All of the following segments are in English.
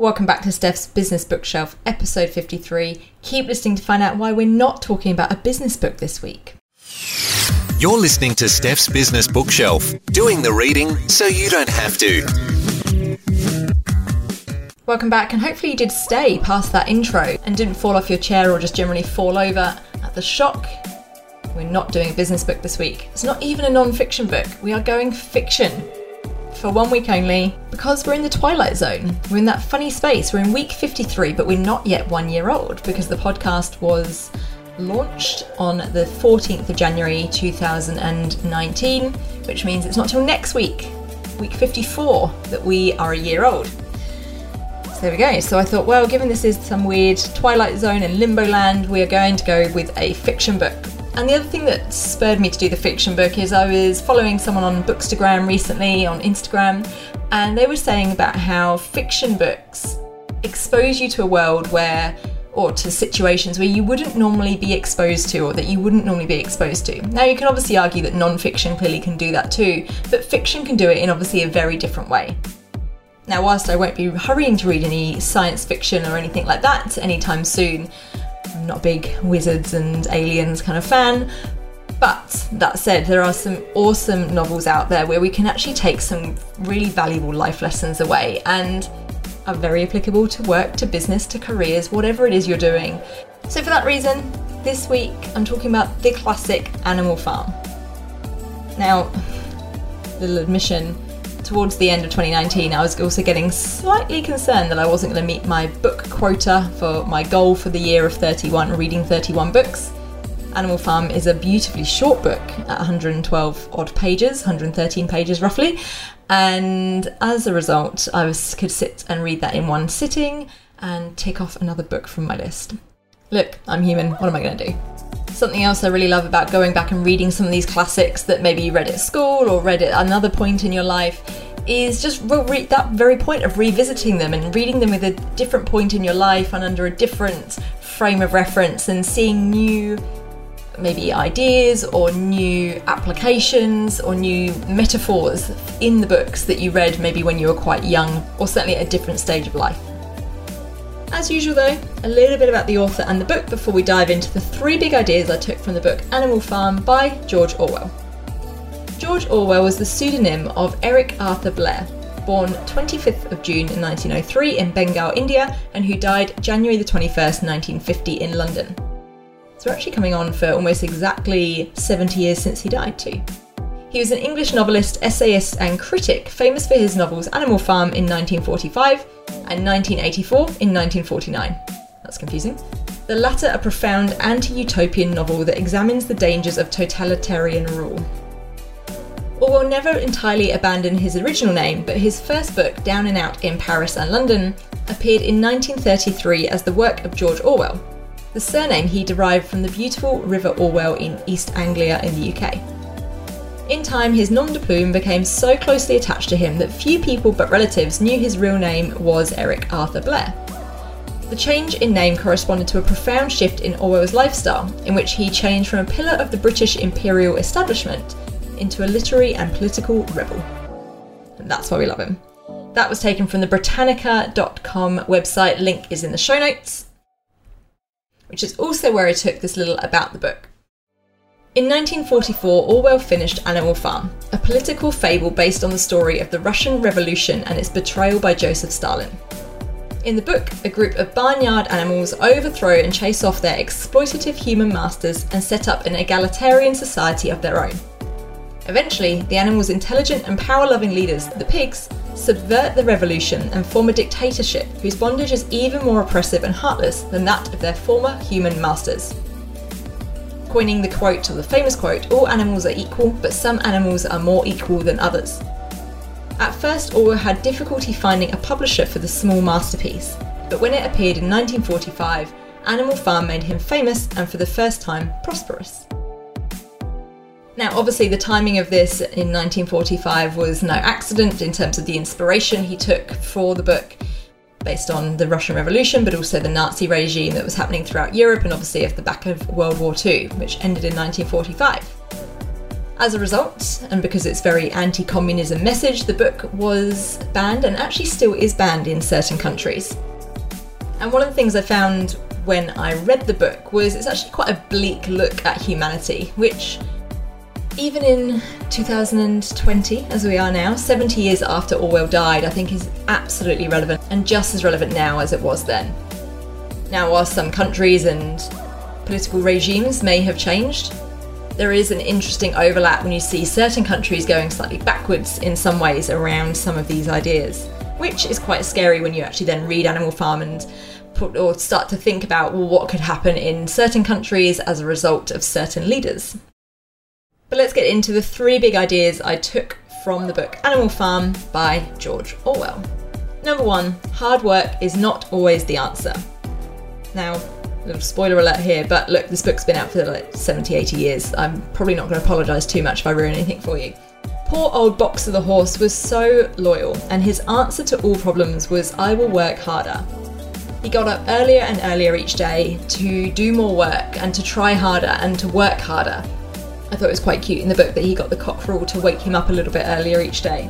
Welcome back to Steph's Business Bookshelf, episode 53. Keep listening to find out why we're not talking about a business book this week. You're listening to Steph's Business Bookshelf, doing the reading so you don't have to. Welcome back, and hopefully you did stay past that intro and didn't fall off your chair or just generally fall over at the shock. We're not doing a business book this week. It's not even a non fiction book. We are going fiction for one week only because we're in the twilight zone. We're in that funny space. We're in week 53, but we're not yet one year old because the podcast was launched on the 14th of January 2019, which means it's not till next week, week 54, that we are a year old. So there we go. So I thought, well, given this is some weird Twilight Zone and Limbo Land, we are going to go with a fiction book. And the other thing that spurred me to do the fiction book is I was following someone on Bookstagram recently on Instagram, and they were saying about how fiction books expose you to a world where or to situations where you wouldn't normally be exposed to or that you wouldn't normally be exposed to. Now, you can obviously argue that non fiction clearly can do that too, but fiction can do it in obviously a very different way. Now, whilst I won't be hurrying to read any science fiction or anything like that anytime soon, I'm not a big wizards and aliens kind of fan. But that said, there are some awesome novels out there where we can actually take some really valuable life lessons away and are very applicable to work, to business, to careers, whatever it is you're doing. So, for that reason, this week I'm talking about the classic Animal Farm. Now, little admission, towards the end of 2019, I was also getting slightly concerned that I wasn't going to meet my book quota for my goal for the year of 31, reading 31 books. Animal Farm is a beautifully short book at 112 odd pages, 113 pages roughly, and as a result, I was, could sit and read that in one sitting and tick off another book from my list. Look, I'm human, what am I going to do? Something else I really love about going back and reading some of these classics that maybe you read at school or read at another point in your life is just re- that very point of revisiting them and reading them with a different point in your life and under a different frame of reference and seeing new maybe ideas or new applications or new metaphors in the books that you read maybe when you were quite young or certainly at a different stage of life. As usual, though, a little bit about the author and the book before we dive into the three big ideas I took from the book Animal Farm by George Orwell. George Orwell was the pseudonym of Eric Arthur Blair, born 25th of June 1903 in Bengal, India, and who died January the 21st, 1950 in London. So we're actually coming on for almost exactly 70 years since he died too. He was an English novelist, essayist, and critic, famous for his novels Animal Farm in 1945 and 1984 in 1949. That's confusing. The latter a profound anti utopian novel that examines the dangers of totalitarian rule. Orwell never entirely abandoned his original name, but his first book, Down and Out in Paris and London, appeared in 1933 as the work of George Orwell. The surname he derived from the beautiful River Orwell in East Anglia in the UK. In time, his nom de plume became so closely attached to him that few people but relatives knew his real name was Eric Arthur Blair. The change in name corresponded to a profound shift in Orwell's lifestyle, in which he changed from a pillar of the British imperial establishment into a literary and political rebel. And that's why we love him. That was taken from the Britannica.com website, link is in the show notes, which is also where I took this little about the book. In 1944, Orwell finished Animal Farm, a political fable based on the story of the Russian Revolution and its betrayal by Joseph Stalin. In the book, a group of barnyard animals overthrow and chase off their exploitative human masters and set up an egalitarian society of their own. Eventually, the animals' intelligent and power loving leaders, the pigs, subvert the revolution and form a dictatorship whose bondage is even more oppressive and heartless than that of their former human masters coining the quote, or the famous quote, all animals are equal, but some animals are more equal than others. At first, Orwell had difficulty finding a publisher for the small masterpiece, but when it appeared in 1945, Animal Farm made him famous and for the first time prosperous. Now, obviously, the timing of this in 1945 was no accident in terms of the inspiration he took for the book based on the Russian Revolution, but also the Nazi regime that was happening throughout Europe, and obviously at the back of World War II, which ended in 1945. As a result, and because it's very anti communism message, the book was banned and actually still is banned in certain countries. And one of the things I found when I read the book was it's actually quite a bleak look at humanity, which even in 2020, as we are now, 70 years after Orwell died, I think is absolutely relevant and just as relevant now as it was then. Now, while some countries and political regimes may have changed, there is an interesting overlap when you see certain countries going slightly backwards in some ways around some of these ideas, which is quite scary when you actually then read Animal Farm and put, or start to think about well, what could happen in certain countries as a result of certain leaders. But let's get into the three big ideas I took from the book Animal Farm by George Orwell. Number one, hard work is not always the answer. Now, little spoiler alert here, but look, this book's been out for like 70, 80 years. I'm probably not going to apologise too much if I ruin anything for you. Poor old Boxer the horse was so loyal, and his answer to all problems was, I will work harder. He got up earlier and earlier each day to do more work and to try harder and to work harder. I thought it was quite cute in the book that he got the cockerel to wake him up a little bit earlier each day.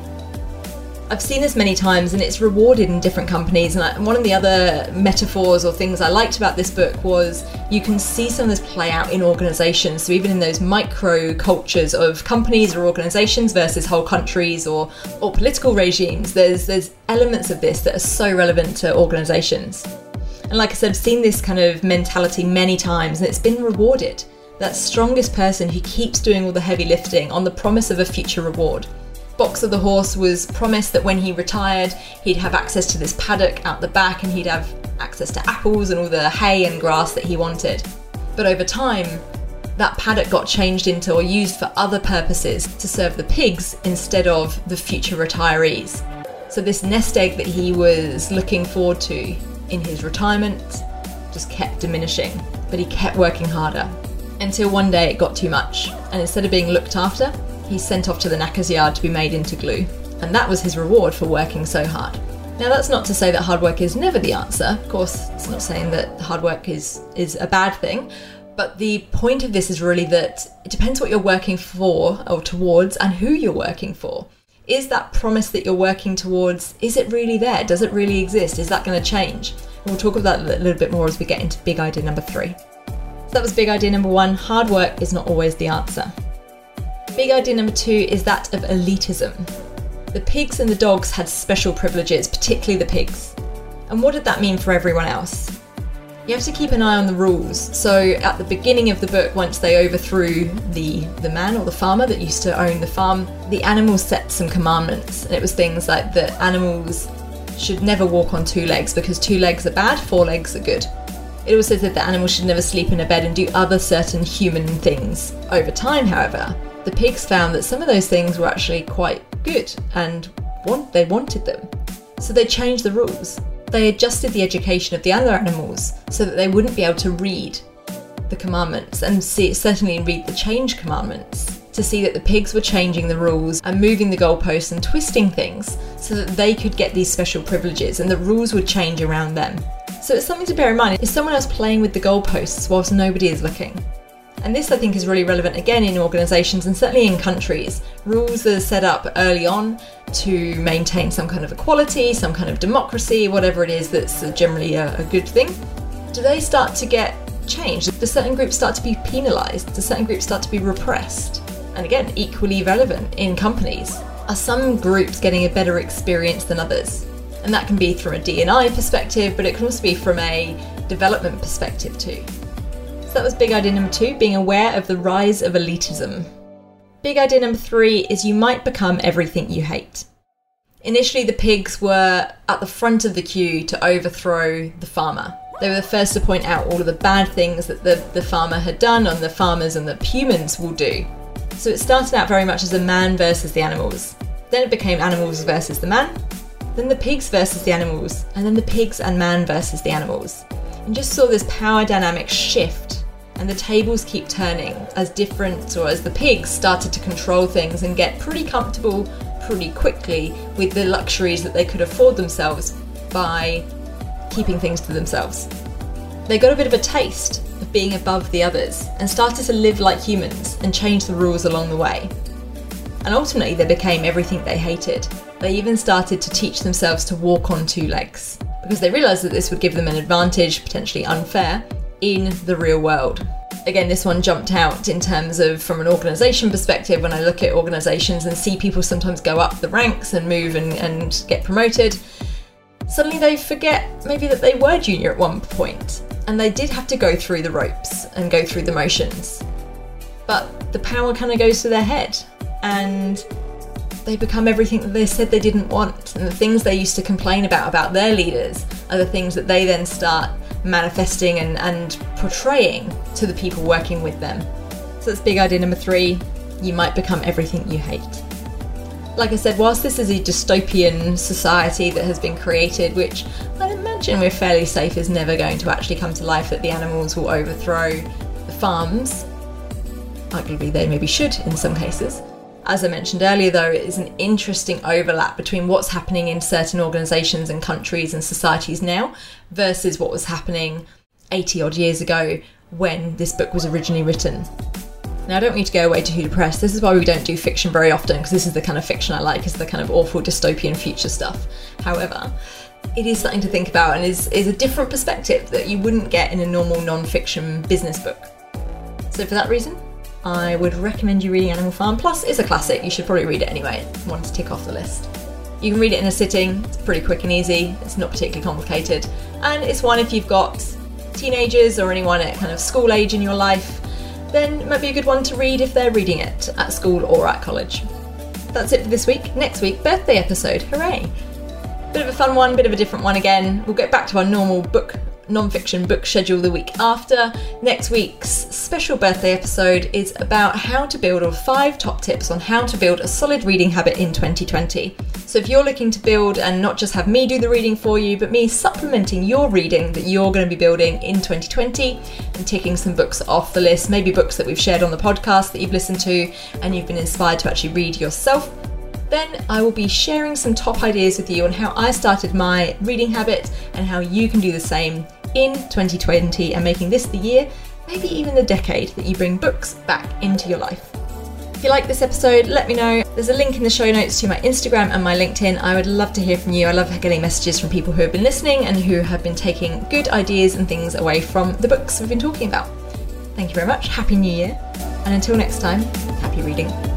I've seen this many times and it's rewarded in different companies. And one of the other metaphors or things I liked about this book was you can see some of this play out in organizations. So, even in those micro cultures of companies or organizations versus whole countries or, or political regimes, there's, there's elements of this that are so relevant to organizations. And like I said, I've seen this kind of mentality many times and it's been rewarded. That strongest person who keeps doing all the heavy lifting on the promise of a future reward. Boxer the horse was promised that when he retired, he'd have access to this paddock out the back and he'd have access to apples and all the hay and grass that he wanted. But over time, that paddock got changed into or used for other purposes to serve the pigs instead of the future retirees. So, this nest egg that he was looking forward to in his retirement just kept diminishing, but he kept working harder until one day it got too much, and instead of being looked after, he's sent off to the knacker's yard to be made into glue, and that was his reward for working so hard. Now, that's not to say that hard work is never the answer. Of course, it's not saying that hard work is, is a bad thing. But the point of this is really that it depends what you're working for or towards and who you're working for. Is that promise that you're working towards, is it really there? Does it really exist? Is that going to change? And we'll talk about that a little bit more as we get into big idea number three. So that was big idea number one hard work is not always the answer. Big idea number two is that of elitism. The pigs and the dogs had special privileges, particularly the pigs. And what did that mean for everyone else? You have to keep an eye on the rules. So at the beginning of the book, once they overthrew the, the man or the farmer that used to own the farm, the animals set some commandments. And it was things like that animals should never walk on two legs because two legs are bad, four legs are good. It also said that animals should never sleep in a bed and do other certain human things. Over time, however, the pigs found that some of those things were actually quite good and want, they wanted them. So they changed the rules. They adjusted the education of the other animals so that they wouldn't be able to read the commandments and see, certainly read the change commandments to see that the pigs were changing the rules and moving the goalposts and twisting things so that they could get these special privileges and the rules would change around them. So it's something to bear in mind. Is someone else playing with the goalposts whilst nobody is looking? And this, I think, is really relevant again in organisations and certainly in countries. Rules are set up early on to maintain some kind of equality, some kind of democracy, whatever it is that's generally a, a good thing. Do they start to get changed? Do certain groups start to be penalised? Do certain groups start to be repressed? And again, equally relevant in companies. Are some groups getting a better experience than others? And that can be from a D&I perspective, but it can also be from a development perspective too. So that was big idea number two, being aware of the rise of elitism. Big idea number three is you might become everything you hate. Initially, the pigs were at the front of the queue to overthrow the farmer. They were the first to point out all of the bad things that the, the farmer had done and the farmers and the humans will do. So it started out very much as a man versus the animals. Then it became animals versus the man, then the pigs versus the animals, and then the pigs and man versus the animals. And just saw this power dynamic shift and the tables keep turning as different or as the pigs started to control things and get pretty comfortable pretty quickly with the luxuries that they could afford themselves by keeping things to themselves. They got a bit of a taste of being above the others and started to live like humans and change the rules along the way. And ultimately, they became everything they hated. They even started to teach themselves to walk on two legs because they realised that this would give them an advantage, potentially unfair, in the real world. Again, this one jumped out in terms of from an organisation perspective when I look at organisations and see people sometimes go up the ranks and move and, and get promoted. Suddenly they forget maybe that they were junior at one point and they did have to go through the ropes and go through the motions. But the power kind of goes to their head and they become everything that they said they didn't want. And the things they used to complain about about their leaders are the things that they then start manifesting and, and portraying to the people working with them. So that's big idea number three you might become everything you hate. Like I said, whilst this is a dystopian society that has been created, which I imagine we're fairly safe is never going to actually come to life, that the animals will overthrow the farms, arguably they maybe should in some cases. As I mentioned earlier, though, it is an interesting overlap between what's happening in certain organisations and countries and societies now versus what was happening 80 odd years ago when this book was originally written. Now, I don't need to go away too depressed. This is why we don't do fiction very often, because this is the kind of fiction I like, is the kind of awful dystopian future stuff. However, it is something to think about and is, is a different perspective that you wouldn't get in a normal non fiction business book. So, for that reason, I would recommend you reading Animal Farm. Plus, it's a classic, you should probably read it anyway. One to tick off the list. You can read it in a sitting, it's pretty quick and easy, it's not particularly complicated, and it's one if you've got teenagers or anyone at kind of school age in your life, then it might be a good one to read if they're reading it at school or at college. That's it for this week. Next week, birthday episode. Hooray! Bit of a fun one, bit of a different one again. We'll get back to our normal book non-fiction book schedule the week after. Next week's special birthday episode is about how to build or five top tips on how to build a solid reading habit in 2020. So if you're looking to build and not just have me do the reading for you, but me supplementing your reading that you're going to be building in 2020 and ticking some books off the list, maybe books that we've shared on the podcast that you've listened to and you've been inspired to actually read yourself, then I will be sharing some top ideas with you on how I started my reading habit and how you can do the same in 2020 and making this the year, maybe even the decade, that you bring books back into your life. If you like this episode, let me know. There's a link in the show notes to my Instagram and my LinkedIn. I would love to hear from you. I love getting messages from people who have been listening and who have been taking good ideas and things away from the books we've been talking about. Thank you very much. Happy New Year. And until next time, happy reading.